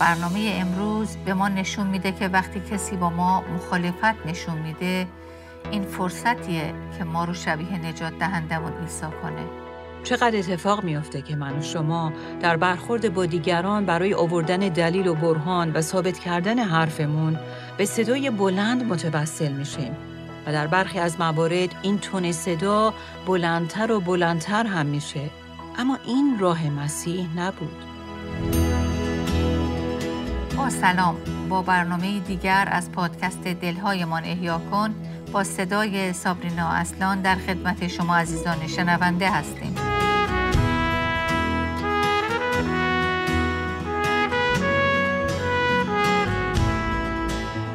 برنامه امروز به ما نشون میده که وقتی کسی با ما مخالفت نشون میده این فرصتیه که ما رو شبیه نجات دهندمون ایسا کنه. چقدر اتفاق میافته که من و شما در برخورد با دیگران برای آوردن دلیل و برهان و ثابت کردن حرفمون به صدای بلند متوسل میشیم و در برخی از موارد این تون صدا بلندتر و بلندتر هم میشه. اما این راه مسیح نبود. با سلام. با برنامه دیگر از پادکست دلهایمان احیا کن با صدای سابرینا اصلان در خدمت شما عزیزان شنونده هستیم.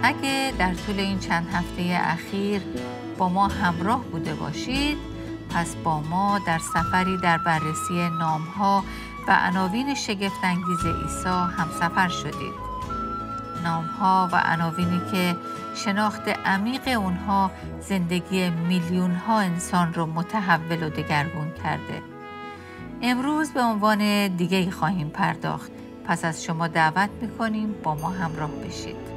اگه در طول این چند هفته اخیر با ما همراه بوده باشید پس با ما در سفری در بررسی نامها و عناوین شگفتانگیز عیسی همسفر شدید. نامها و عناوینی که شناخت عمیق اونها زندگی میلیون ها انسان رو متحول و دگرگون کرده. امروز به عنوان دیگه خواهیم پرداخت. پس از شما دعوت می‌کنیم با ما همراه بشید.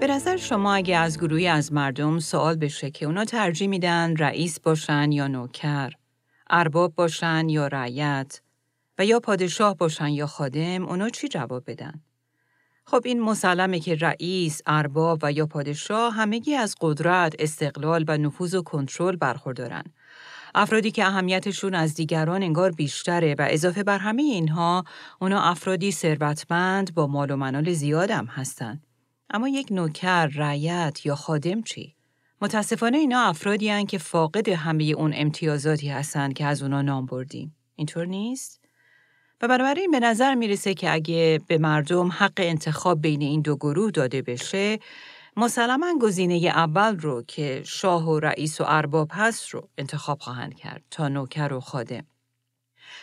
به نظر شما اگه از گروهی از مردم سوال بشه که اونا ترجیح میدن رئیس باشن یا نوکر، ارباب باشن یا رعیت و یا پادشاه باشن یا خادم، اونا چی جواب بدن؟ خب این مسلمه که رئیس، ارباب و یا پادشاه همگی از قدرت، استقلال و نفوذ و کنترل برخوردارن. افرادی که اهمیتشون از دیگران انگار بیشتره و اضافه بر همه اینها اونا افرادی ثروتمند با مال و منال زیادم هستن. اما یک نوکر، رعیت یا خادم چی؟ متاسفانه اینا افرادی هن که فاقد همه اون امتیازاتی هستند که از اونا نام بردیم. اینطور نیست؟ و بنابراین به نظر می‌رسه که اگه به مردم حق انتخاب بین این دو گروه داده بشه مسلما گزینه اول رو که شاه و رئیس و ارباب هست رو انتخاب خواهند کرد تا نوکر و خادم.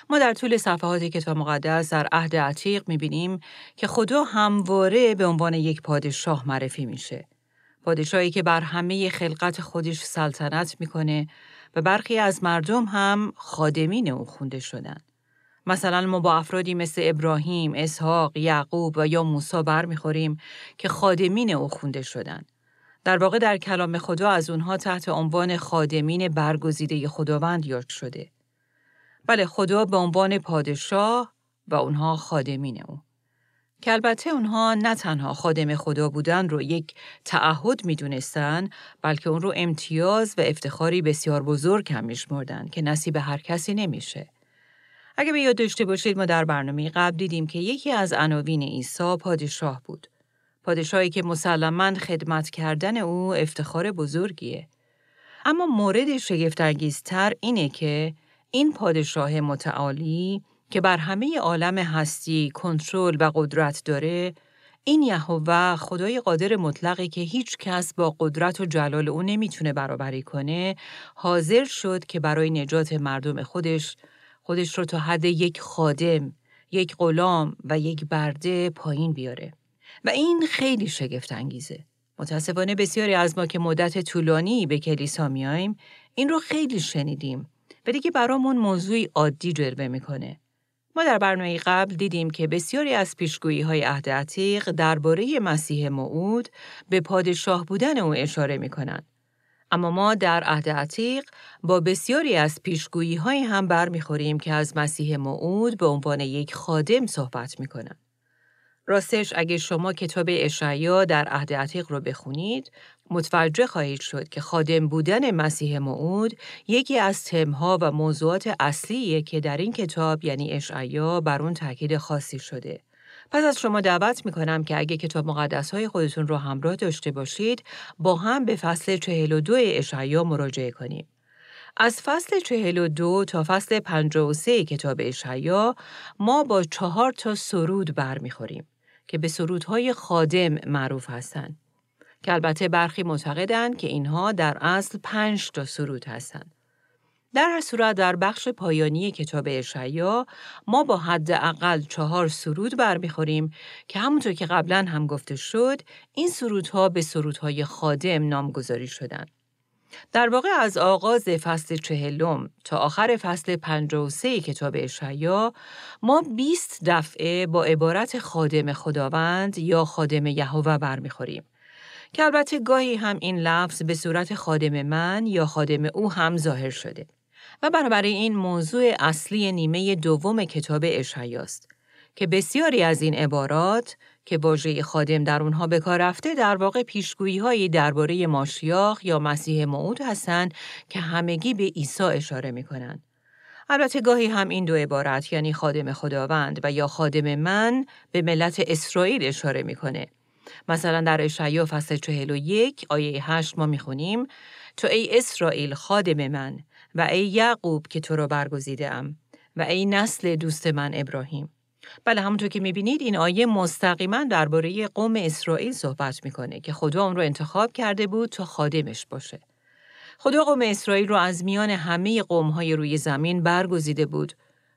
ما در طول صفحات کتاب مقدس در عهد عتیق می‌بینیم که خدا همواره به عنوان یک پادشاه معرفی میشه. پادشاهی که بر همه خلقت خودش سلطنت می‌کنه و برخی از مردم هم خادمین او خونده شدن. مثلا ما با افرادی مثل ابراهیم، اسحاق، یعقوب و یا موسی برمیخوریم که خادمین او خونده شدند. در واقع در کلام خدا از اونها تحت عنوان خادمین برگزیده خداوند یاد شده. بله خدا به عنوان پادشاه و اونها خادمین او. که البته اونها نه تنها خادم خدا بودن رو یک تعهد می‌دونستن بلکه اون رو امتیاز و افتخاری بسیار بزرگ هم میشمردن که نصیب هر کسی نمیشه. اگه به یاد داشته باشید ما در برنامه قبل دیدیم که یکی از عناوین عیسی پادشاه بود. پادشاهی که مسلما خدمت کردن او افتخار بزرگیه. اما مورد شگفتانگیزتر اینه که این پادشاه متعالی که بر همه عالم هستی کنترل و قدرت داره این یهوه خدای قادر مطلقی که هیچ کس با قدرت و جلال او نمی‌تونه برابری کنه حاضر شد که برای نجات مردم خودش خودش رو تا حد یک خادم، یک غلام و یک برده پایین بیاره. و این خیلی شگفت انگیزه. متاسفانه بسیاری از ما که مدت طولانی به کلیسا میاییم این رو خیلی شنیدیم و دیگه برامون موضوعی عادی جلوه می‌کنه. ما در برنامه قبل دیدیم که بسیاری از پیشگویی های عهد عتیق درباره مسیح موعود به پادشاه بودن او اشاره می‌کنند. اما ما در عهد عتیق با بسیاری از پیشگویی های هم برمیخوریم که از مسیح موعود به عنوان یک خادم صحبت می‌کنن. راستش اگه شما کتاب اشعیا در عهد عتیق رو بخونید، متوجه خواهید شد که خادم بودن مسیح موعود یکی از تمها و موضوعات اصلیه که در این کتاب یعنی اشعیا بر اون تاکید خاصی شده. پس از شما دعوت می کنم که اگه کتاب مقدس های خودتون رو همراه داشته باشید با هم به فصل 42 اشعیا مراجعه کنیم. از فصل 42 تا فصل 53 کتاب اشعیا ما با چهار تا سرود برمیخوریم که به سرودهای خادم معروف هستند. که البته برخی معتقدند که اینها در اصل پنج تا سرود هستند. در هر صورت در بخش پایانی کتاب اشعیا ما با حداقل چهار سرود برمیخوریم که همونطور که قبلا هم گفته شد این سرودها به سرودهای خادم نامگذاری شدند. در واقع از آغاز فصل چهلم تا آخر فصل سه کتاب اشعیا ما 20 دفعه با عبارت خادم خداوند یا خادم یهوه برمیخوریم که البته گاهی هم این لفظ به صورت خادم من یا خادم او هم ظاهر شده و بنابراین این موضوع اصلی نیمه دوم کتاب اشعیاست که بسیاری از این عبارات که واژه خادم در اونها به کار رفته در واقع پیشگویی هایی درباره ماشیاخ یا مسیح موعود هستند که همگی به عیسی اشاره می کنند. البته گاهی هم این دو عبارت یعنی خادم خداوند و یا خادم من به ملت اسرائیل اشاره می‌کنه. مثلا در اشعیا فصل 41 آیه 8 ما می‌خونیم تو ای اسرائیل خادم من و ای یعقوب که تو را برگزیده ام و ای نسل دوست من ابراهیم بله همونطور که می‌بینید این آیه مستقیما درباره قوم اسرائیل صحبت می‌کنه که خدا اون رو انتخاب کرده بود تا خادمش باشه. خدا قوم اسرائیل رو از میان همه قومهای روی زمین برگزیده بود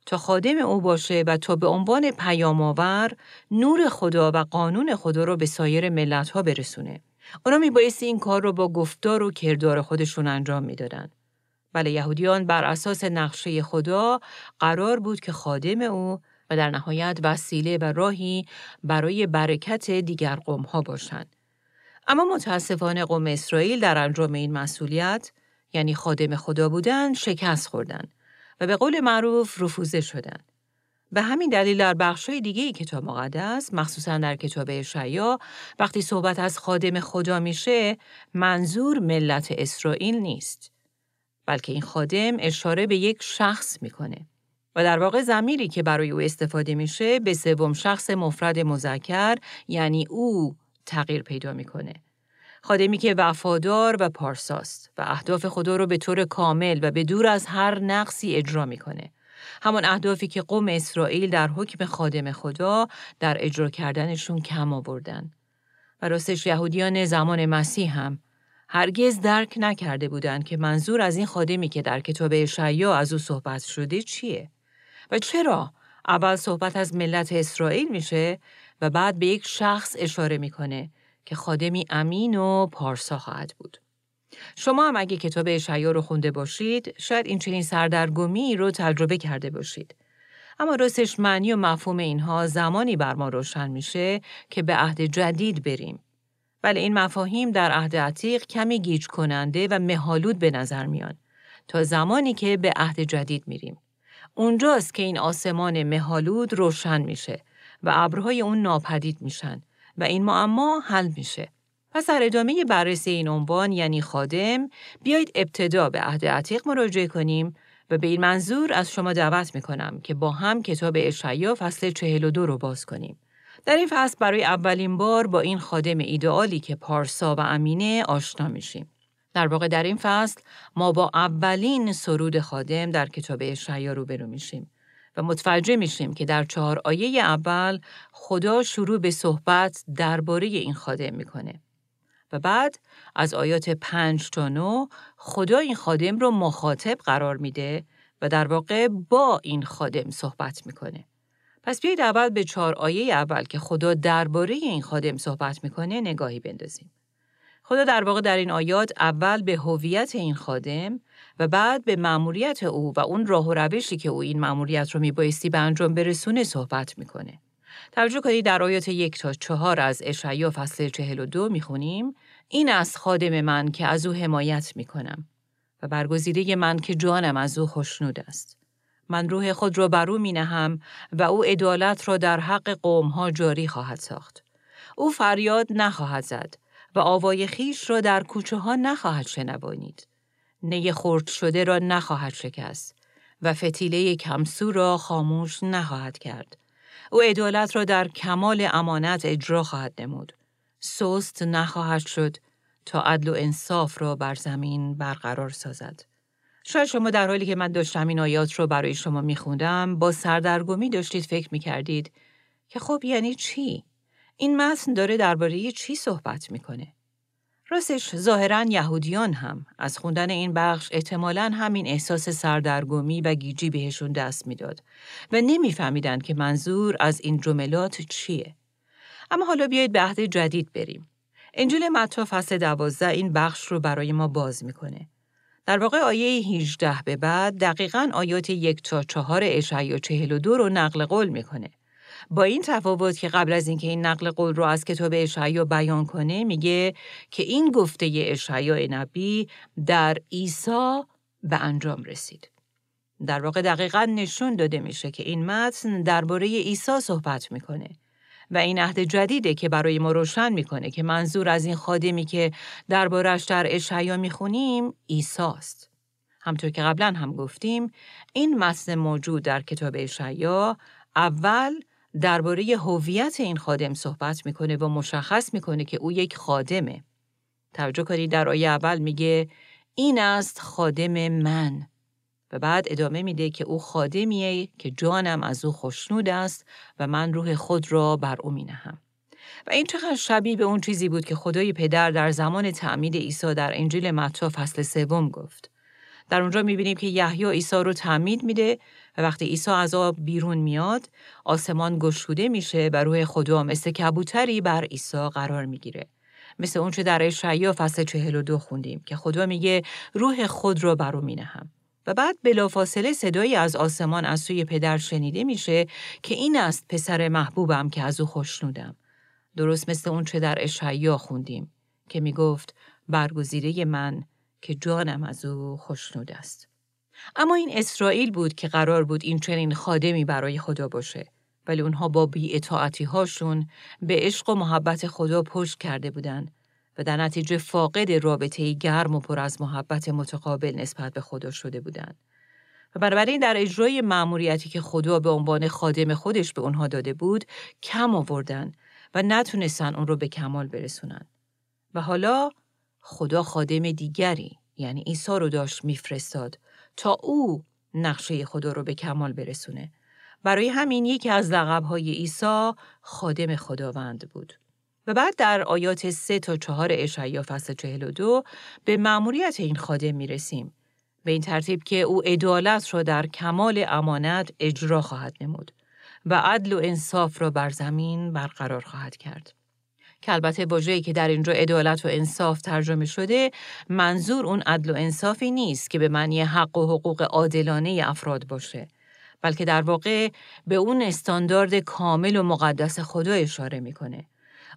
تا خادم او باشه و تا به عنوان پیامآور نور خدا و قانون خدا رو به سایر ملت ها برسونه. اونا میبایستی این کار رو با گفتار و کردار خودشون انجام می‌دادن. بله یهودیان بر اساس نقشه خدا قرار بود که خادم او و در نهایت وسیله و راهی برای برکت دیگر قوم ها باشند. اما متاسفانه قوم اسرائیل در انجام این مسئولیت یعنی خادم خدا بودن شکست خوردن و به قول معروف رفوزه شدن. به همین دلیل در بخشای دیگه کتاب مقدس مخصوصا در کتاب اشعیا وقتی صحبت از خادم خدا میشه منظور ملت اسرائیل نیست بلکه این خادم اشاره به یک شخص می‌کنه و در واقع زمیری که برای او استفاده میشه به سوم شخص مفرد مذکر یعنی او تغییر پیدا می‌کنه. خادمی که وفادار و پارساست و اهداف خدا رو به طور کامل و به دور از هر نقصی اجرا می‌کنه. همان اهدافی که قوم اسرائیل در حکم خادم خدا در اجرا کردنشون کم آوردن. و راستش یهودیان زمان مسیح هم هرگز درک نکرده بودند که منظور از این خادمی که در کتاب اشعیا از او صحبت شده چیه؟ و چرا اول صحبت از ملت اسرائیل میشه و بعد به یک شخص اشاره می‌کنه که خادمی امین و پارسا خواهد بود. شما هم اگه کتاب اشعیا رو خونده باشید، شاید این چنین سردرگمی رو تجربه کرده باشید. اما راستش معنی و مفهوم اینها زمانی بر ما روشن میشه که به عهد جدید بریم. ولی این مفاهیم در عهد عتیق کمی گیج کننده و مهالود به نظر میان تا زمانی که به عهد جدید میریم. اونجاست که این آسمان مهالود روشن میشه و ابرهای اون ناپدید میشن و این معما حل میشه. پس در ادامه بررسی این عنوان یعنی خادم بیایید ابتدا به عهد عتیق مراجعه کنیم و به این منظور از شما دعوت می‌کنم که با هم کتاب اشعیا فصل 42 رو باز کنیم. در این فصل برای اولین بار با این خادم ایدئالی که پارسا و امینه آشنا میشیم. در واقع در این فصل ما با اولین سرود خادم در کتاب اشعیا روبرو میشیم و متوجه میشیم که در چهار آیه اول خدا شروع به صحبت درباره این خادم می‌کنه و بعد از آیات پنج تا نو خدا این خادم رو مخاطب قرار میده و در واقع با این خادم صحبت می‌کنه. پس بیایید اول به چهار آیه اول که خدا درباره این خادم صحبت می‌کنه نگاهی بندازیم. خدا در واقع در این آیات اول به هویت این خادم و بعد به مأموریت او و اون راه و روشی که او این مأموریت رو میبایستی به انجام برسونه صحبت می‌کنه. توجه کنید در آیات یک تا چهار از اشعیا فصل چهل و دو می‌خونیم این از خادم من که از او حمایت می‌کنم و برگزیده من که جانم از او خوشنود است. من روح خود را بر او می نهم و او عدالت را در حق قوم ها جاری خواهد ساخت. او فریاد نخواهد زد و آوای خیش را در کوچه ها نخواهد شنوانید. نی خورد شده را نخواهد شکست و فتیله کمسو را خاموش نخواهد کرد. او عدالت را در کمال امانت اجرا خواهد نمود. سست نخواهد شد تا عدل و انصاف را بر زمین برقرار سازد. شاید شما در حالی که من داشتم این آیات رو برای شما میخوندم با سردرگمی داشتید فکر می‌کردید که خب یعنی چی؟ این متن داره درباره چی صحبت می‌کنه؟ راستش ظاهرا یهودیان هم از خوندن این بخش احتمالا همین احساس سردرگمی و گیجی بهشون دست می‌داد و نمیفهمیدند که منظور از این جملات چیه. اما حالا بیایید به عهد جدید بریم. انجیل متی فصل دوازده این بخش رو برای ما باز می‌کنه. در واقع آیه 18 به بعد دقیقا آیات یک تا چهار اشعیا 42 رو نقل قول می‌کنه. با این تفاوت که قبل از اینکه این نقل قول رو از کتاب اشعیا بیان کنه میگه که این گفته اشعیا نبی در عیسی به انجام رسید. در واقع دقیقا نشون داده میشه که این متن درباره عیسی صحبت می‌کنه و این عهد جدیده که برای ما روشن می‌کنه که منظور از این خادمی که دربارش در اشعیا می‌خونیم عیسی است. همطور که قبلا هم گفتیم این متن موجود در کتاب اشعیا اول درباره هویت این خادم صحبت می‌کنه و مشخص می‌کنه که او یک خادمه. توجه کنید در آیه اول میگه این است خادم من و بعد ادامه میده که او خادمیه که جانم از او خوشنود است و من روح خود را بر او مینهم. و این چقدر شبیه به اون چیزی بود که خدای پدر در زمان تعمید عیسی در انجیل متی فصل سوم گفت. در اونجا می‌بینیم که یحیی عیسی رو تعمید میده و وقتی عیسی از آب بیرون میاد آسمان گشوده میشه و روح خدا مثل کبوتری بر عیسی قرار می‌گیره مثل اونچه در اشعیا فصل 42 خوندیم که خدا میگه روح خود رو بر او مینهم و بعد بلافاصله صدایی از آسمان از سوی پدر شنیده میشه که این است پسر محبوبم که از او خوشنودم درست مثل اونچه در اشعیا خوندیم که می‌گفت برگزیده من که جانم از او خوشنود است. اما این اسرائیل بود که قرار بود این چنین خادمی برای خدا باشه ولی اونها با بی هاشون به عشق و محبت خدا پشت کرده بودند و در نتیجه فاقد رابطه گرم و پر از محبت متقابل نسبت به خدا شده بودند. و بنابراین در اجرای مأموریتی که خدا به عنوان خادم خودش به اونها داده بود کم آوردن و نتونستن اون رو به کمال برسونن. و حالا خدا خادم دیگری یعنی عیسی رو داشت میفرستاد تا او نقشه خدا رو به کمال برسونه. برای همین یکی از لقب‌های عیسی خادم خداوند بود. و بعد در آیات 3 تا 4 اشعیا فصل 42 به مأموریت این خادم می رسیم. به این ترتیب که او عدالت را در کمال امانت اجرا خواهد نمود و عدل و انصاف را بر زمین برقرار خواهد کرد. که البته واژه‌ای که در اینجا عدالت و انصاف ترجمه شده منظور اون عدل و انصافی نیست که به معنی حق و حقوق عادلانه افراد باشه بلکه در واقع به اون استاندارد کامل و مقدس خدا اشاره می‌کنه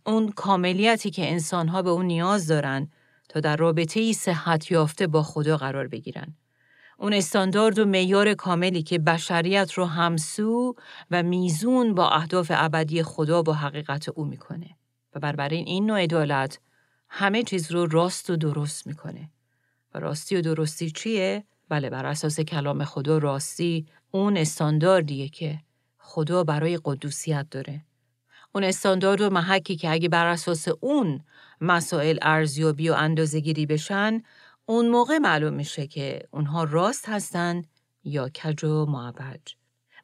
اون کاملیتی که انسانها به اون نیاز دارن تا در رابطه ای صحت یافته با خدا قرار بگیرن. اون استاندارد و معیار کاملی که بشریت رو همسو و میزون با اهداف ابدی خدا با حقیقت او می‌کنه. و بربرین این نوع عدالت همه چیز رو راست و درست می‌کنه. و راستی و درستی چیه؟ بله بر اساس کلام خدا راستی اون استانداردیه که خدا برای قدوسیت داره. اون استاندارد و محکی که اگه بر اساس اون مسائل ارزیابی و اندازه گیری بشن اون موقع معلوم میشه که اونها راست هستن یا کج و معبج.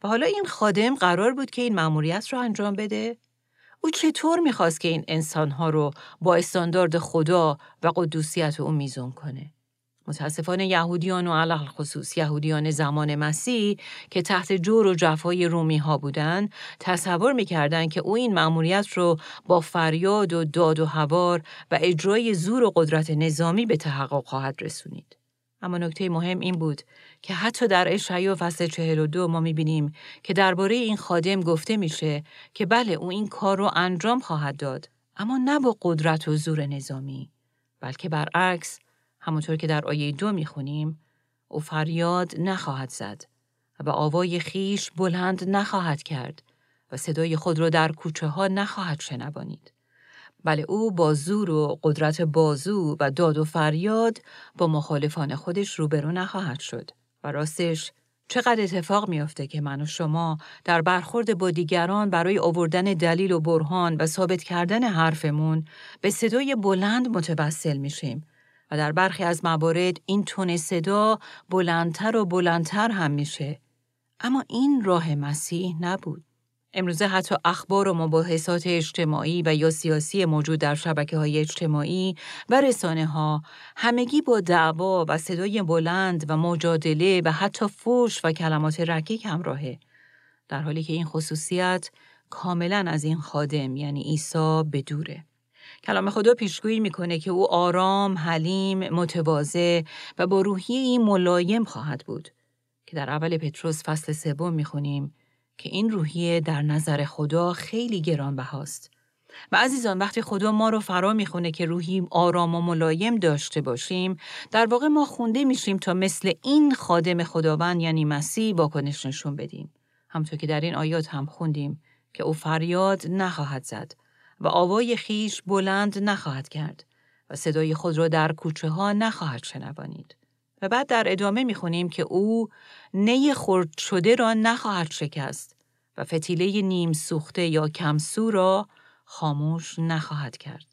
و حالا این خادم قرار بود که این مأموریت رو انجام بده؟ او چطور می‌خواست که این انسانها رو با استاندارد خدا و قدوسیت او میزون کنه؟ متاسفانه یهودیان و علال خصوص یهودیان زمان مسیح که تحت جور و جفای رومی ها بودند تصور می‌کردند که او این مأموریت رو با فریاد و داد و هوار و اجرای زور و قدرت نظامی به تحقق خواهد رسونید. اما نکته مهم این بود که حتی در اشعیا فصل 42 ما می‌بینیم که درباره این خادم گفته میشه که بله او این کار رو انجام خواهد داد اما نه با قدرت و زور نظامی بلکه برعکس همونطور که در آیه دو می‌خونیم او فریاد نخواهد زد و به آوای خیش بلند نخواهد کرد و صدای خود را در کوچه ها نخواهد شنوانید. بله او با زور و قدرت بازو و داد و فریاد با مخالفان خودش روبرو نخواهد شد و راستش چقدر اتفاق میافته که من و شما در برخورد با دیگران برای آوردن دلیل و برهان و ثابت کردن حرفمون به صدای بلند متوسل میشیم و در برخی از موارد این تون صدا بلندتر و بلندتر هم میشه. اما این راه مسیح نبود. امروزه حتی اخبار و مباحثات اجتماعی و یا سیاسی موجود در شبکه های اجتماعی و رسانه ها همگی با دعوا و صدای بلند و مجادله و حتی فوش و کلمات رکیک همراهه. در حالی که این خصوصیت کاملا از این خادم یعنی عیسی بدوره. کلام خدا پیشگویی می‌کنه که او آرام، حلیم، متواضع و با روحیه ملایم خواهد بود. که در اول پتروس فصل سوم می‌خونیم که این روحیه در نظر خدا خیلی گرانبهاست. و عزیزان وقتی خدا ما رو فرا می‌خونه که روحی آرام و ملایم داشته باشیم در واقع ما خونده میشیم تا مثل این خادم خداوند یعنی مسیح واکنش نشون بدیم. همطور که در این آیات هم خوندیم که او فریاد نخواهد زد. و آوای خیش بلند نخواهد کرد و صدای خود را در کوچه ها نخواهد شنوانید. و بعد در ادامه می‌خونیم که او نی خرد شده را نخواهد شکست و فتیله نیم سوخته یا کمسو را خاموش نخواهد کرد.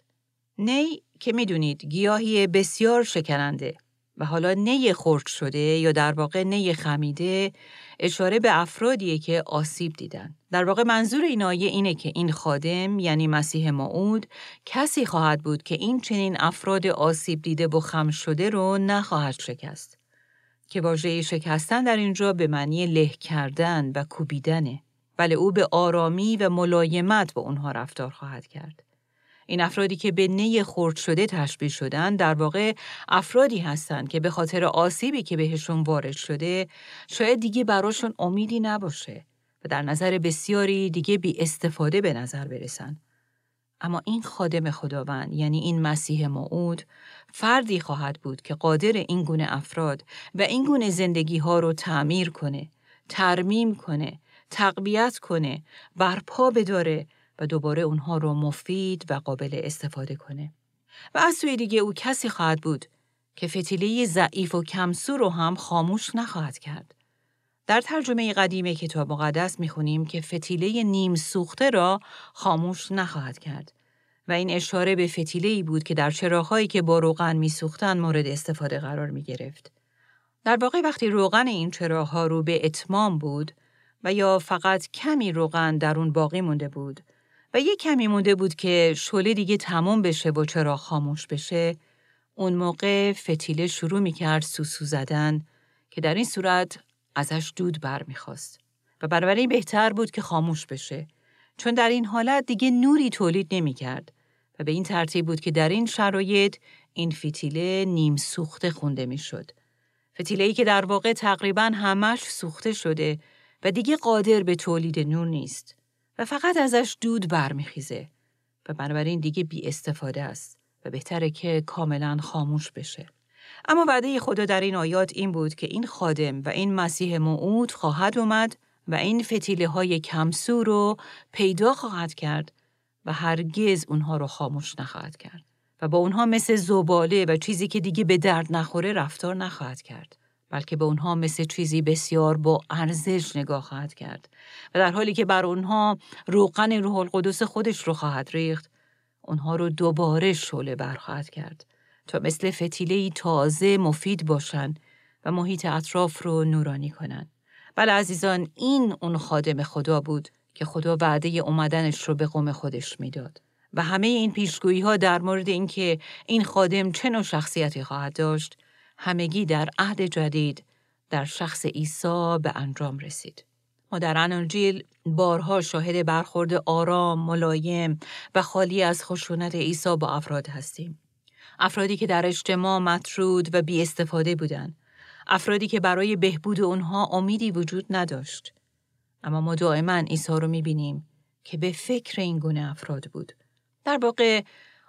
نی که می‌دونید گیاهی بسیار شکننده و حالا نی خرد شده یا در واقع نی خمیده اشاره به افرادیه که آسیب دیدن. در واقع منظور این آیه اینه که این خادم یعنی مسیح معود کسی خواهد بود که این چنین افراد آسیب دیده و خم شده رو نخواهد شکست. که واژه شکستن در اینجا به معنی له کردن و کوبیدنه. بله او به آرامی و ملایمت با اونها رفتار خواهد کرد. این افرادی که به نی خرد شده تشبیه شدن در واقع افرادی هستند که به خاطر آسیبی که بهشون وارد شده شاید دیگه براشون امیدی نباشه و در نظر بسیاری دیگه بی استفاده به نظر برسن. اما این خادم خداوند یعنی این مسیح موعود فردی خواهد بود که قادر این گونه افراد و این گونه زندگی ها رو تعمیر کنه، ترمیم کنه، تقویت کنه، برپا بداره و دوباره اونها رو مفید و قابل استفاده کنه. و از سوی دیگه او کسی خواهد بود که فتیله ضعیف و کمسو رو هم خاموش نخواهد کرد. در ترجمه قدیم کتاب مقدس می‌خونیم که فتیله نیم سوخته را خاموش نخواهد کرد و این اشاره به فتیله ای بود که در چراغهایی که با روغن میسوختند مورد استفاده قرار می گرفت. در واقع وقتی روغن این چراغها رو به اتمام بود و یا فقط کمی روغن در اون باقی مونده بود و یک کمی مونده بود که شله دیگه تمام بشه و چراغ خاموش بشه اون موقع فتیله شروع می کرد سوسو زدن که در این صورت ازش دود بر می‌خواست و بنابراین بهتر بود که خاموش بشه چون در این حالت دیگه نوری تولید نمی کرد و به این ترتیب بود که در این شرایط این فتیله نیم سوخته خونده می شد. فتیله ای که در واقع تقریبا همش سوخته شده و دیگه قادر به تولید نور نیست و فقط ازش دود برمیخیزه و بنابراین دیگه بی استفاده است و بهتره که کاملا خاموش بشه. اما وعده خدا در این آیات این بود که این خادم و این مسیح موعود خواهد اومد و این فتیله های کمسو رو پیدا خواهد کرد و هرگز اونها رو خاموش نخواهد کرد و با اونها مثل زباله و چیزی که دیگه به درد نخوره رفتار نخواهد کرد بلکه به اونها مثل چیزی بسیار با ارزش نگاه خواهد کرد و در حالی که بر اونها روغن روح القدس خودش رو خواهد ریخت اونها رو دوباره شعله برخواهد کرد. تا مثل فتیله تازه مفید باشن و محیط اطراف رو نورانی کنن. بله عزیزان این اون خادم خدا بود که خدا وعده اومدنش رو به قوم خودش می‌داد. و همه این پیشگویی ها در مورد اینکه این خادم چه نوع شخصیتی خواهد داشت همگی در عهد جدید در شخص عیسی به انجام رسید. ما در انجیل بارها شاهد برخورد آرام، ملایم و خالی از خشونت عیسی با افراد هستیم. افرادی که در اجتماع مطرود و بی استفاده بودند. افرادی که برای بهبود اونها امیدی وجود نداشت. اما ما دائما عیسی رو می‌بینیم که به فکر این گونه افراد بود. در واقع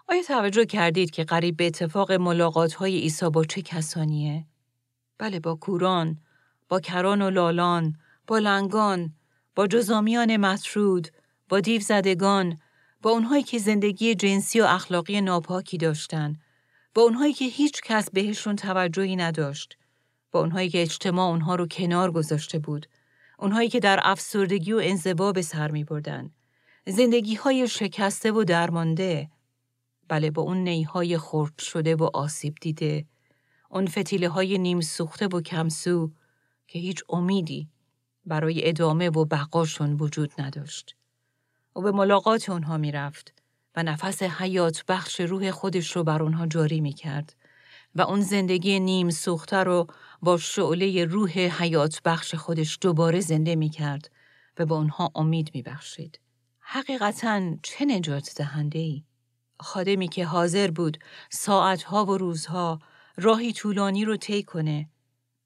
آیا توجه کردید که قریب به اتفاق ملاقات های عیسی با چه کسانیه؟ بله با کوران، با کران و لالان، با لنگان، با جزامیان مطرود، با دیو زدگان، با اونهایی که زندگی جنسی و اخلاقی ناپاکی داشتن، با اونهایی که هیچ کس بهشون توجهی نداشت، با اونهایی که اجتماع اونها رو کنار گذاشته بود، اونهایی که در افسردگی و انزوا به سر می بردن، زندگی های شکسته و درمانده، بله با اون نیهای خرد شده و آسیب دیده، اون فتیله های نیم سوخته و کمسو که هیچ امیدی برای ادامه و بقاشون وجود نداشت. او به ملاقات اونها می رفت و نفس حیات بخش روح خودش رو بر اونها جاری می کرد و اون زندگی نیم سوخته رو با شعله روح حیات بخش خودش دوباره زنده می کرد و به اونها امید می بخشید. حقیقتا چه نجات دهنده ای؟ خادمی که حاضر بود ساعتها و روزها راهی طولانی رو طی کنه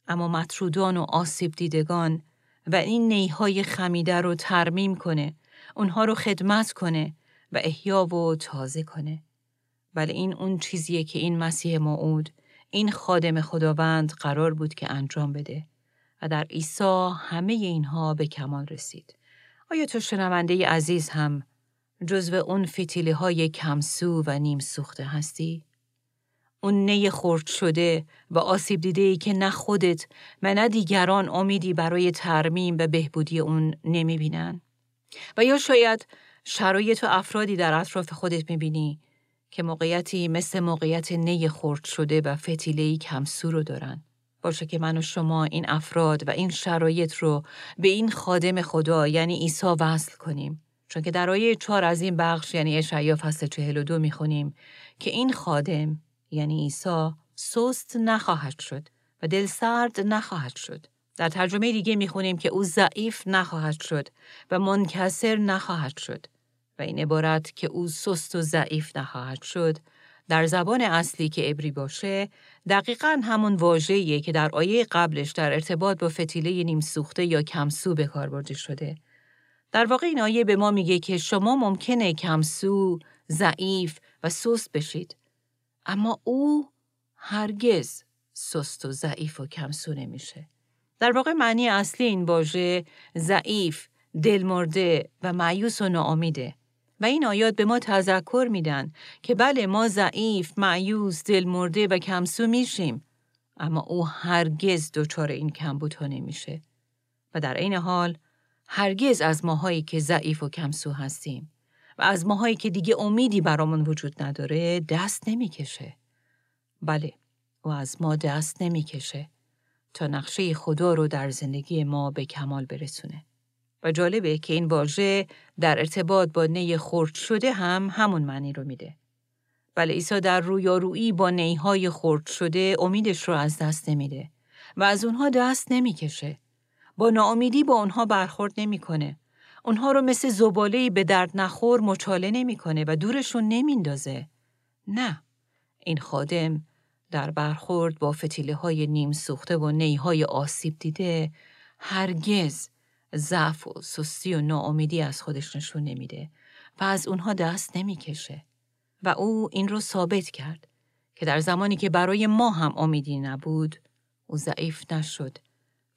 اما مطرودان و آسیب دیدگان و این نیهای خمیده رو ترمیم کنه اونها رو خدمت کنه و احیا و تازه کنه بله این اون چیزیه که این مسیح موعود این خادم خداوند قرار بود که انجام بده و در عیسی همه اینها به کمال رسید. آیا تو شنونده عزیز هم جزو اون فتیله های کمسو و نیم سوخته هستی؟ اون نی خورد شده و آسیب دیده ای که نه خودت و نه دیگران امیدی برای ترمیم و بهبودی اون نمی بینن؟ و یا شاید شرایط و افرادی در اطراف خودت می بینی که موقعیتی مثل موقعیت نی خورد شده و فتیله کمسو رو دارن. باشه که من و شما این افراد و این شرایط رو به این خادم خدا یعنی عیسی وصل کنیم. چون که در آیه چهار از این بخش یعنی اشعیا فصل چهل و دو می‌خونیم که این خادم یعنی عیسی سست نخواهد شد و دل سرد نخواهد شد. در ترجمه دیگه می‌خونیم که او ضعیف نخواهد شد و منکسر نخواهد شد و این عبارت که او سست و ضعیف نخواهد شد در زبان اصلی که عبری باشه دقیقا همون واژه‌ایه که در آیه قبلش در ارتباط با فتیله نیم سوخته یا کمسو به کار برده شده. در واقع این آیه به ما میگه که شما ممکنه کمسو، ضعیف و سست بشید. اما او هرگز سست و ضعیف و کمسو نمیشه. در واقع معنی اصلی این واژه ضعیف، دلمرده و معیوس و ناامیده. و این آیات به ما تذکر میدن که بله ما ضعیف، معیوس، دلمرده و کمسو میشیم اما او هرگز دچار این کمبودها نمیشه. و در این حال هرگز از ماهایی که ضعیف و کمسو هستیم و از ماهایی که دیگه امیدی برامون وجود نداره دست نمی‌کشه. بله او از ما دست نمی‌کشه تا نقشه خدا رو در زندگی ما به کمال برسونه. جالبه که این واژه در ارتباط با نی خرد شده هم همون معنی رو میده. بله عیسی در رویارویی با نیهای خرد شده امیدش رو از دست نمیده و از اونها دست نمی‌کشه. با ناامیدی با اونها برخورد نمی‌کنه. اونها رو مثل زباله‌ای به درد نخور مچاله نمی‌کنه و دورشون نمیندازه. نه. این خادم در برخورد با فتیله های نیم سوخته و نیهای آسیب دیده هرگز ضعف و سستی و ناامیدی از خودش نشون نمیده و از اونها دست نمی‌کشه و او این رو ثابت کرد که در زمانی که برای ما هم امیدی نبود او ضعیف نشد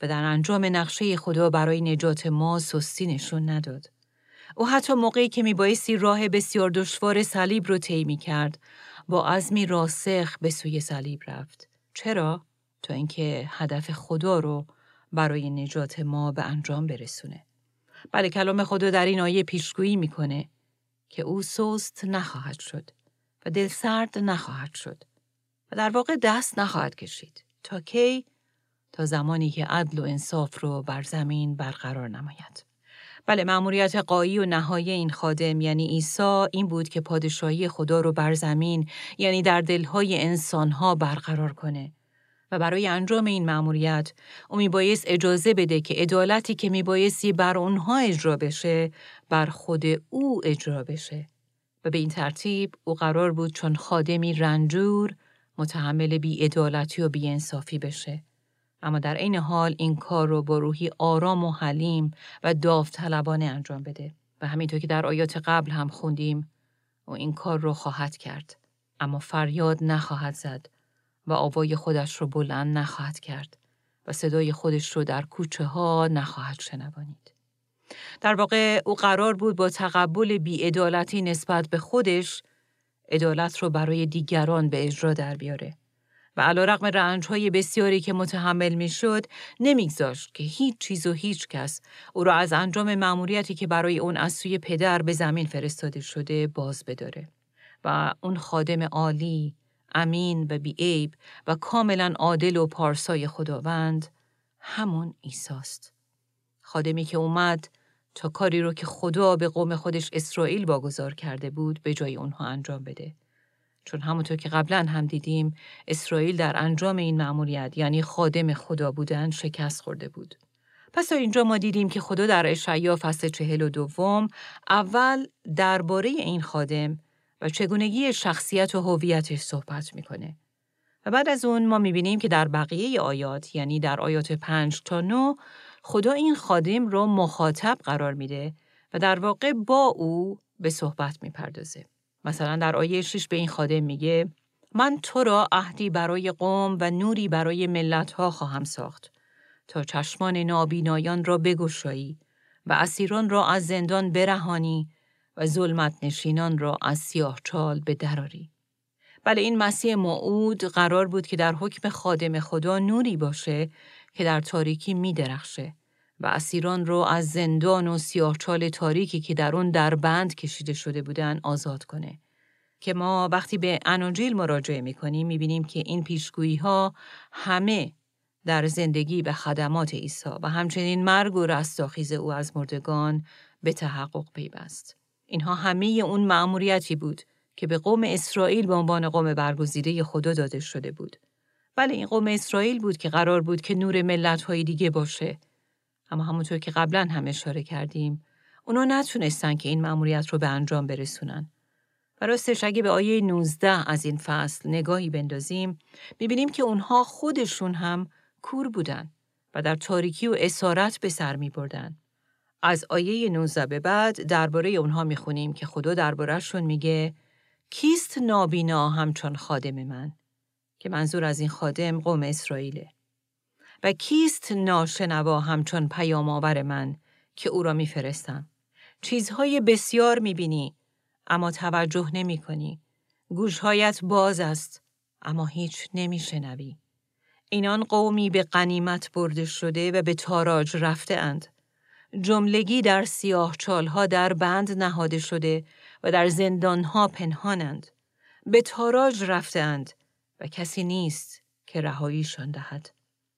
و در انجام نقشه خدا برای نجات ما سستی نشون نداد. او حتی موقعی که میبایستی راه بسیار دشوار صلیب رو طی کرد با عزمی راسخ به سوی صلیب رفت. چرا؟ تا اینکه هدف خدا رو برای نجات ما به انجام برسونه. بله کلام خدا در این آیه پیشگویی می‌کنه که او سست نخواهد شد و دل سرد نخواهد شد و در واقع دست نخواهد کشید. تا کی؟ تا زمانی که عدل و انصاف رو بر زمین برقرار نماید. بله مأموریت قایی و نهایی این خادم یعنی عیسی این بود که پادشاهی خدا رو بر زمین یعنی در دلهای انسانها برقرار کنه و برای انجام این مأموریت او میبایست اجازه بده که عدالتی که میبایستی بر اونها اجرا بشه بر خود او اجرا بشه. و به این ترتیب او قرار بود چون خادمی رنجور متحمل بیعدالتی و بیانصافی بشه. اما در عین حال این کار رو با روحی آرام و حلیم و داوطلبانه انجام بده. و همینطور که در آیات قبل هم خوندیم و این کار رو خواهد کرد اما فریاد نخواهد زد. و آوای خودش رو بلند نخواهد کرد و صدای خودش رو در کوچه ها نخواهد شنوانید. در واقع او قرار بود با تقبل بیعدالتی نسبت به خودش عدالت رو برای دیگران به اجرا در بیاره و علا رقم رنج های بسیاری که متحمل می شد نمیگذاشت که هیچ چیز و هیچ کس او را از انجام مأموریتی که برای اون از سوی پدر به زمین فرستاده شده باز بداره و اون خادم عالی امین و بیعیب و کاملا عادل و پارسای خداوند همون ایساست. خادمی که اومد تا کاری رو که خدا به قوم خودش اسرائیل واگذار کرده بود به جای اونها انجام بده. چون همونطور که قبلا هم دیدیم اسرائیل در انجام این مأموریت یعنی خادم خدا بودن شکست خورده بود. پس تا اینجا ما دیدیم که خدا در اشعیا فصل چهل و دوم اول درباره این خادم و چگونگی شخصیت و هویتش صحبت می‌کنه. و بعد از اون ما می‌بینیم که در بقیه آیات یعنی در آیات 5 تا 9 خدا این خادم رو مخاطب قرار میده و در واقع با او به صحبت می‌پردازه. مثلا در آیه 6 به این خادم میگه من تو را عهدی برای قوم و نوری برای ملت ها خواهم ساخت تا چشمان نابینایان را بگشایی و اسیران را از زندان برهانی و ظلمت نشینان را از سیاه چال به دراری. بله این مسیح موعود قرار بود که در حکم خادم خدا نوری باشه که در تاریکی می درخشه و اسیران را از زندان و سیاهچال تاریکی که در اون در بند کشیده شده بودن آزاد کنه. که ما وقتی به اناجیل مراجعه می کنیم می بینیم که این پیشگویی ها همه در زندگی و خدمات عیسی و همچنین مرگ و رستاخیز او از مردگان به تحقق پیوست. اینها همه اون مأموریتی بود که به قوم اسرائیل به عنوان قوم برگزیده خدا داده شده بود. بله این قوم اسرائیل بود که قرار بود که نور ملت‌های دیگه باشه. اما همونطور که قبلا هم اشاره کردیم، اونا نتونستن که این مأموریت رو به انجام برسونن. و راستش اگه به آیه 19 از این فصل نگاهی بندازیم، می‌بینیم که اونها خودشون هم کور بودن و در تاریکی و اسارت به سر می بردن. از آیه 19 به بعد درباره اونها می‌خونیم که خدا دربارهشون میگه کیست نابینا همچون خادم من؟ که منظور از این خادم قوم اسرائیله. و کیست ناشنوا همچون پیام آور من که او را میفرستم؟ چیزهای بسیار می‌بینی اما توجه نمی کنی. گوشهایت باز است اما هیچ نمیشنوی. اینان قومی به قنیمت برده شده و به تاراج رفته اند. جملگی در سیاه چالها در بند نهاده شده و در زندانها پنهانند. به تاراج رفتند و کسی نیست که رهاییشان دهد.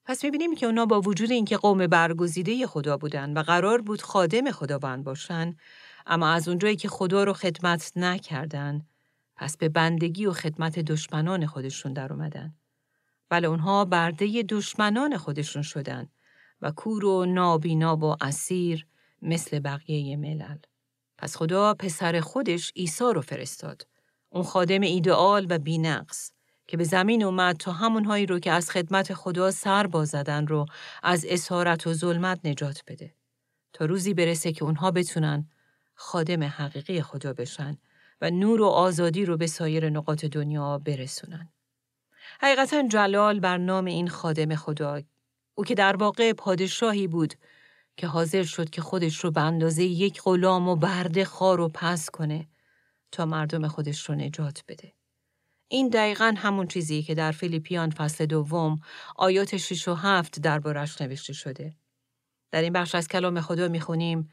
پس می‌بینیم که اونا با وجود اینکه قوم برگزیده خدا بودن و قرار بود خادم خداوند باشن اما از اونجایی که خدا رو خدمت نکردن پس به بندگی و خدمت دشمنان خودشون در اومدن. بله اونها برده دشمنان خودشون شدن و کور و نابینا و اسیر مثل بقیه ملل. پس خدا پسر خودش عیسی رو فرستاد. اون خادم ایدئال و بینقص که به زمین اومد تا همونهایی رو که از خدمت خدا سر بازدن رو از اسارت و ظلمت نجات بده. تا روزی برسه که اونها بتونن خادم حقیقی خدا بشن و نور و آزادی رو به سایر نقاط دنیا برسونن. حقیقتا جلال بر نام این خادم خدا او که در واقع پادشاهی بود که حاضر شد که خودش رو به اندازه یک غلام و برده خار و پس کنه تا مردم خودش رو نجات بده. این دقیقا همون چیزی که در فیلیپیان فصل دوم آیات 6 و 7 دربارش نوشته شده. در این بخش از کلام خدا می‌خونیم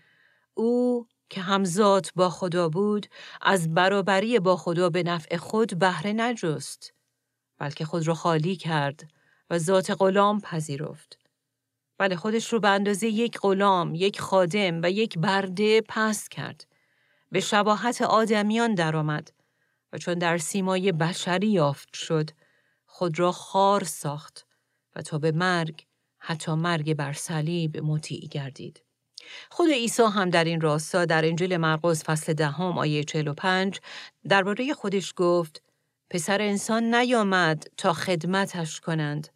او که همزاد با خدا بود از برابری با خدا به نفع خود بهره نجست بلکه خود را خالی کرد و ذات غلام پذیرفت. بله خودش رو به اندازه یک غلام، یک خادم و یک برده پست کرد. به شباهت آدمیان درآمد و چون در سیمای بشری یافت شد، خود را خار ساخت و تا به مرگ، حتی مرگ بر صلیب مطیع گردید. خود عیسی هم در این راستا در انجیل مرقس فصل دهم آیه 45 درباره خودش گفت پسر انسان نیامد تا خدمتش کنند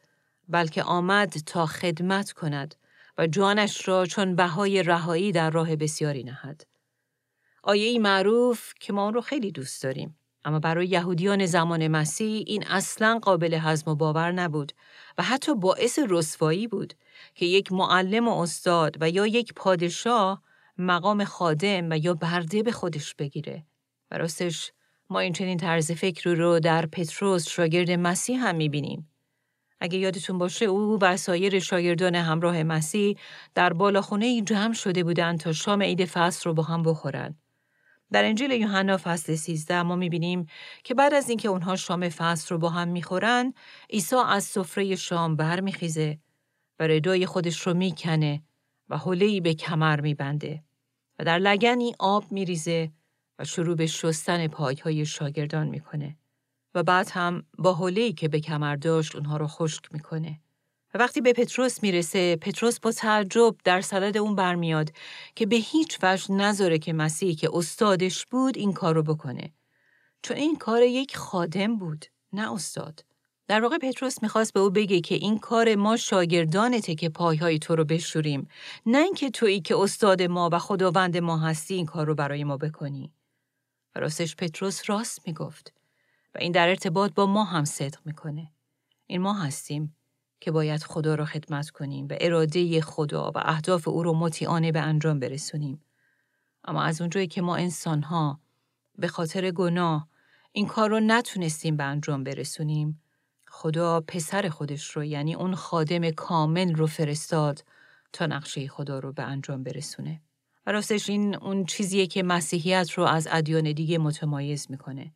بلکه آمد تا خدمت کند و جانش را چون بهای رهایی در راه بسیاری نهد. آیه ای معروف که ما اون رو خیلی دوست داریم. اما برای یهودیان زمان مسیح این اصلا قابل هضم و باور نبود و حتی باعث رسوایی بود که یک معلم و استاد و یا یک پادشاه مقام خادم و یا برده به خودش بگیره. و راستش ما این چنین طرز فکر رو در پتروس شاگرد مسیح هم می‌بینیم. اگه یادتون باشه او و سایر شاگردان همراه مسیح در بالاخونه ای جمع شده بودند تا شام عید فصل رو با هم بخورن. در انجیل یوحنا فصل 13 ما می‌بینیم که بعد از اینکه اونها شام فصل رو با هم می‌خورن، عیسی از سفره شام برمیخیزه و ردای خودش رو می‌کنه و حوله به کمر میبنده و در لگنی آب میریزه و شروع به شستن پایهای شاگردان می‌کنه. و بعد هم با حوله که به کمر داشت اونها رو خشک می‌کنه. و وقتی به پتروس می‌رسه، پتروس با تعجب در صدد اون برمیاد که به هیچ وجه نذاره که مسیحی که استادش بود این کارو بکنه. چون این کار یک خادم بود نه استاد در واقع پتروس می‌خواست به او بگه که این کار ما شاگردانته که پایهای تو رو بشوریم نه اینکه تویی که استاد ما و خداوند ما هستی این کار رو برای ما بکنی راستش پتروس راست می‌گفت و این در ارتباط با ما هم صدق می‌کنه این ما هستیم که باید خدا را خدمت کنیم و اراده خدا و اهداف او رو مطیعانه به انجام برسونیم اما از اونجایی که ما انسانها به خاطر گناه این کار رو نتونستیم به انجام برسونیم خدا پسر خودش رو یعنی اون خادم کامل رو فرستاد تا نقشه خدا رو به انجام برسونه. و راستش این اون چیزیه که مسیحیت رو از ادیان دیگه متمایز می‌کنه.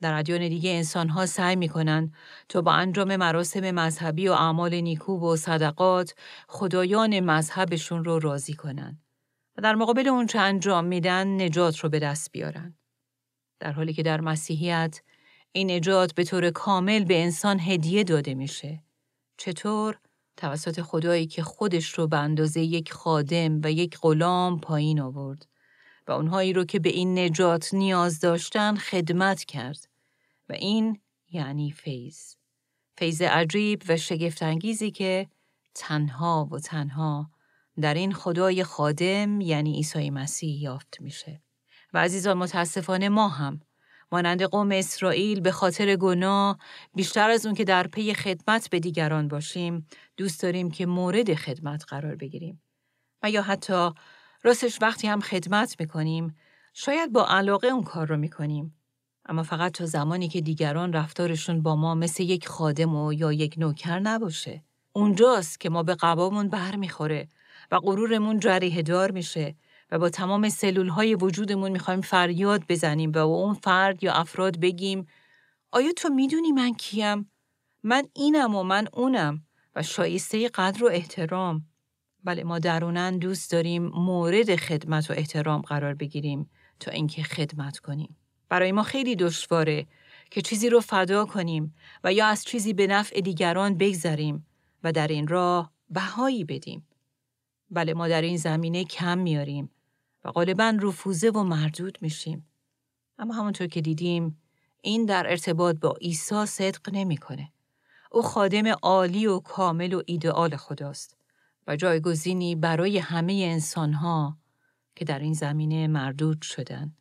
در ادیان دیگه انسان ها سعی می‌کنن تا با انجام مراسم مذهبی و اعمال نیکو و صدقات خدایان مذهبشون رو راضی کنن. و در مقابل اون چه انجام میدن نجات رو به دست بیارن. در حالی که در مسیحیت این نجات به طور کامل به انسان هدیه داده میشه. چطور؟ توسط خدایی که خودش رو به اندازه یک خادم و یک غلام پایین آورد و اونهایی رو که به این نجات نیاز داشتن خدمت کرد و این یعنی فیض. فیض عجیب و شگفتانگیزی که تنها و تنها در این خدای خادم یعنی عیسی مسیح یافت میشه. و عزیزان متاسفانه ما هم مانند قوم اسرائیل به خاطر گناه بیشتر از اون که در پی خدمت به دیگران باشیم دوست داریم که مورد خدمت قرار بگیریم و یا حتی راستش وقتی هم خدمت می‌کنیم شاید با علاقه اون کار رو می‌کنیم اما فقط تا زمانی که دیگران رفتارشون با ما مثل یک خادم و یا یک نوکر نباشه اونجاست که ما به قبامون بر می‌خوره و غرورمون جریه دار میشه و با تمام سلول های وجودمون می‌خوایم فریاد بزنیم و با اون فرد یا افراد بگیم آیا تو می‌دونی من کیم؟ من اینم و من اونم و شایسته قدر و احترام. بله ما درونن دوست داریم مورد خدمت و احترام قرار بگیریم تا اینکه خدمت کنیم. برای ما خیلی دشواره که چیزی رو فدا کنیم و یا از چیزی به نفع دیگران بگذریم و در این راه بهایی بدیم. بله ما در این زمینه کم میاریم و غالبا رفوزه و مردود میشیم. اما همونطور که دیدیم این در ارتباط با عیسی صدق نمی‌کنه. او خادم عالی و کامل و ایدئال خداست و جایگزینی برای همه انسانها که در این زمینه مردود شدن.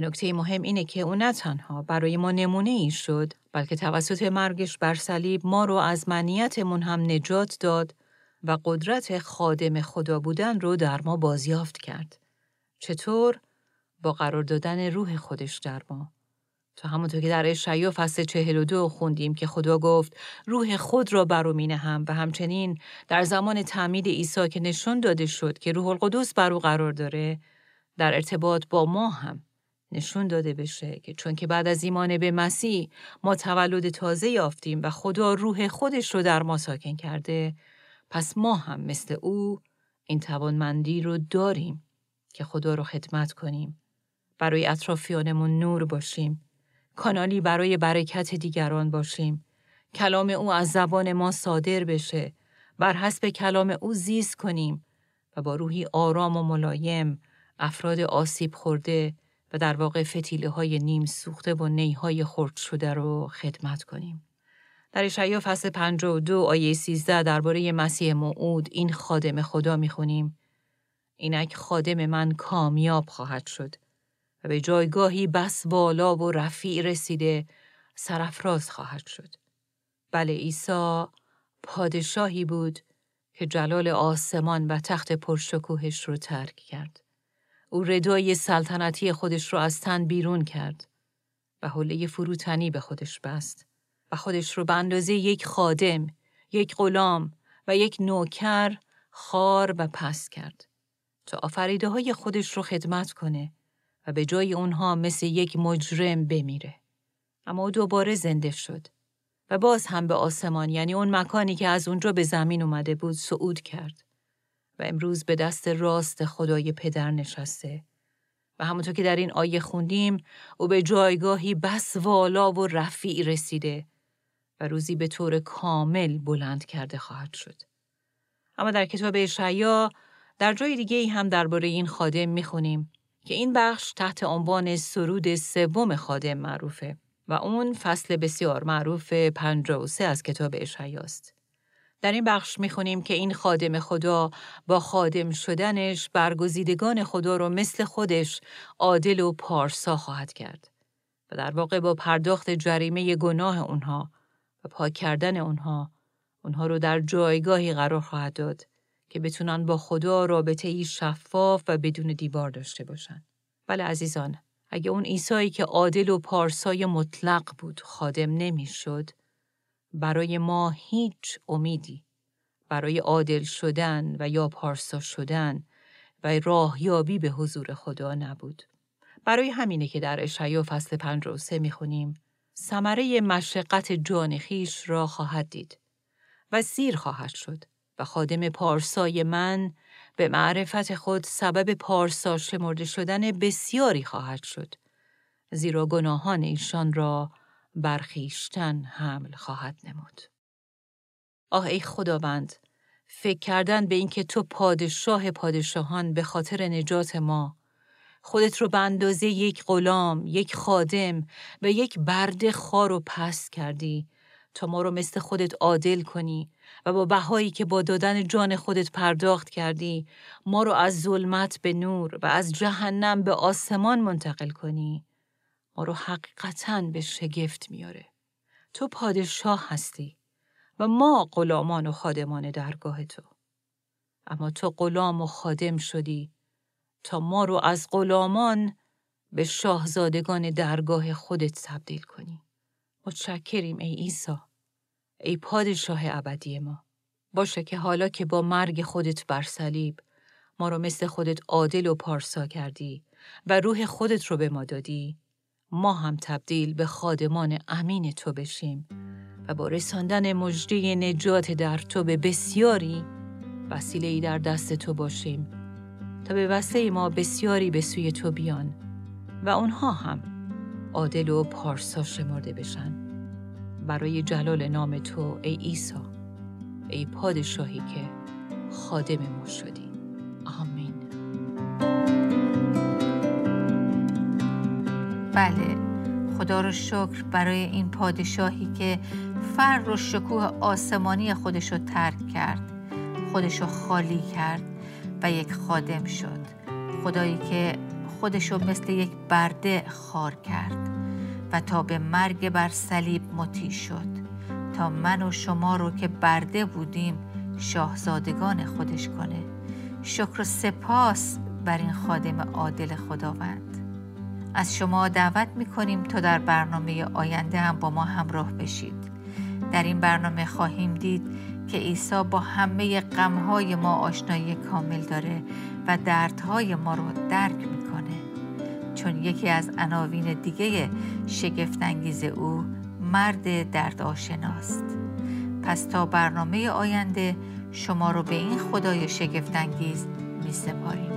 نکته مهم اینه که او نه تنها برای ما نمونه ای شد بلکه توسط مرگش بر صلیب ما رو از منیتمون هم نجات داد و قدرت خادم خدا بودن رو در ما بازیافت کرد. چطور؟ با قرار دادن روح خودش در ما. تا همونطور که در اشعیا فصل چهل و دو خوندیم که خدا گفت روح خود را برو هم و همچنین در زمان تعمید عیسی که نشون داده شد که روح القدس بر او قرار داره در ارتباط با ما هم نشون داده بشه که چون که بعد از ایمان به مسیح ما تولد تازه یافتیم و خدا روح خودش رو در ما ساکن کرده پس ما هم مثل او این توانمندی رو داریم که خدا رو خدمت کنیم. برای اطرافیانمون نور باشیم. کانالی برای برکت دیگران باشیم. کلام او از زبان ما صادر بشه. بر حسب کلام او زیست کنیم و با روحی آرام و ملایم افراد آسیب خورده و در واقع فتیله های نیم سوخته و نیهای خرد شده رو خدمت کنیم. در اشعیا فصل 52 آیه 13 درباره مسیح موعود این خادم خدا می‌خونیم اینک خادم من کامیاب خواهد شد و به جایگاهی بس بالا و رفیع رسیده سرفراز خواهد شد. بله عیسی پادشاهی بود که جلال آسمان و تخت پرشکوهش رو ترک کرد. او ردای سلطنتی خودش رو از تن بیرون کرد و حوله فروتنی به خودش بست و خودش رو به اندازه یک خادم، یک غلام و یک نوکر خار و پس کرد. تا آفریده های خودش رو خدمت کنه و به جای اونها مثل یک مجرم بمیره. اما او دوباره زنده شد و باز هم به آسمان یعنی اون مکانی که از اونجا به زمین اومده بود صعود کرد و امروز به دست راست خدای پدر نشسته و همونطور که در این آیه خوندیم او به جایگاهی بس والا و رفیع رسیده و روزی به طور کامل بلند کرده خواهد شد. اما در کتاب اشعیا در جای دیگه ای هم درباره این خادم می‌خونیم که این بخش تحت عنوان سرود سوم خادم معروفه و اون فصل بسیار معروف 53 از کتاب اشعیاست. در این بخش می‌خونیم که این خادم خدا با خادم شدنش برگزیدگان خدا رو مثل خودش عادل و پارسا خواهد کرد و در واقع با پرداخت جریمه گناه اونها و پاک کردن اونها اونها رو در جایگاهی قرار خواهد داد که بتونن با خدا رابطه ای شفاف و بدون دیوار داشته باشن. بله عزیزان، اگه اون عیسایی که عادل و پارسای مطلق بود خادم نمی‌شد، برای ما هیچ امیدی برای عادل شدن و یا پارسا شدن و راهیابی به حضور خدا نبود. برای همینه که در اشعیا فصل 53 می‌خونیم ثمره مشقت جان خیش را خواهد دید و سیر خواهد شد و خادم پارسای من به معرفت خود سبب پارسا شمرده شدن بسیاری خواهد شد زیرا گناهان ایشان را برخیشتن حمل خواهد نمود. آه ای خداوند، فکر کردن به اینکه تو پادشاه پادشاهان به خاطر نجات ما خودت رو به اندازه یک غلام، یک خادم و یک برد خار و پست کردی تا ما رو مثل خودت عادل کنی و با بهایی که با دادن جان خودت پرداخت کردی ما رو از ظلمت به نور و از جهنم به آسمان منتقل کنی ما رو حقیقتا به شگفت میاره. تو پادشاه هستی و ما غلامان و خادمان درگاه تو. اما تو غلام و خادم شدی تا ما رو از غلامان به شاهزادگان درگاه خودت تبدیل کنی. متشکریم ای عیسی، ای پادشاه ابدی ما. باشه که حالا که با مرگ خودت بر صلیب ما رو مثل خودت عادل و پارسا کردی و روح خودت رو به ما دادی ما هم تبدیل به خادمان امین تو بشیم و با رساندن مجده نجات در تو به بسیاری وسیله ای در دست تو باشیم تا به وسیله ما بسیاری به سوی تو بیان و اونها هم عادل و پارسا شمرده بشن. برای جلال نام تو ای عیسی ای پادشاهی که خادم ما شدی. آمین. بله. خدا رو شکر برای این پادشاهی که فر و شکوه آسمانی خودش رو ترک کرد. خودش رو خالی کرد و یک خادم شد. خدایی که خودش رو مثل یک برده خار کرد و تا به مرگ بر صلیب مطیع شد. تا من و شما رو که برده بودیم شاهزادگان خودش کنه. شکر و سپاس بر این خادم عادل خداوند. از شما دعوت می کنیم تا در برنامه آینده هم با ما همراه بشید. در این برنامه خواهیم دید که عیسی با همه غمهای ما آشنایی کامل داره و دردهای ما رو درک می‌کنه. چون یکی از عناوین دیگه شگفتانگیز او مرد درد آشناست. پس تا برنامه آینده شما رو به این خدای شگفتانگیز می سپاریم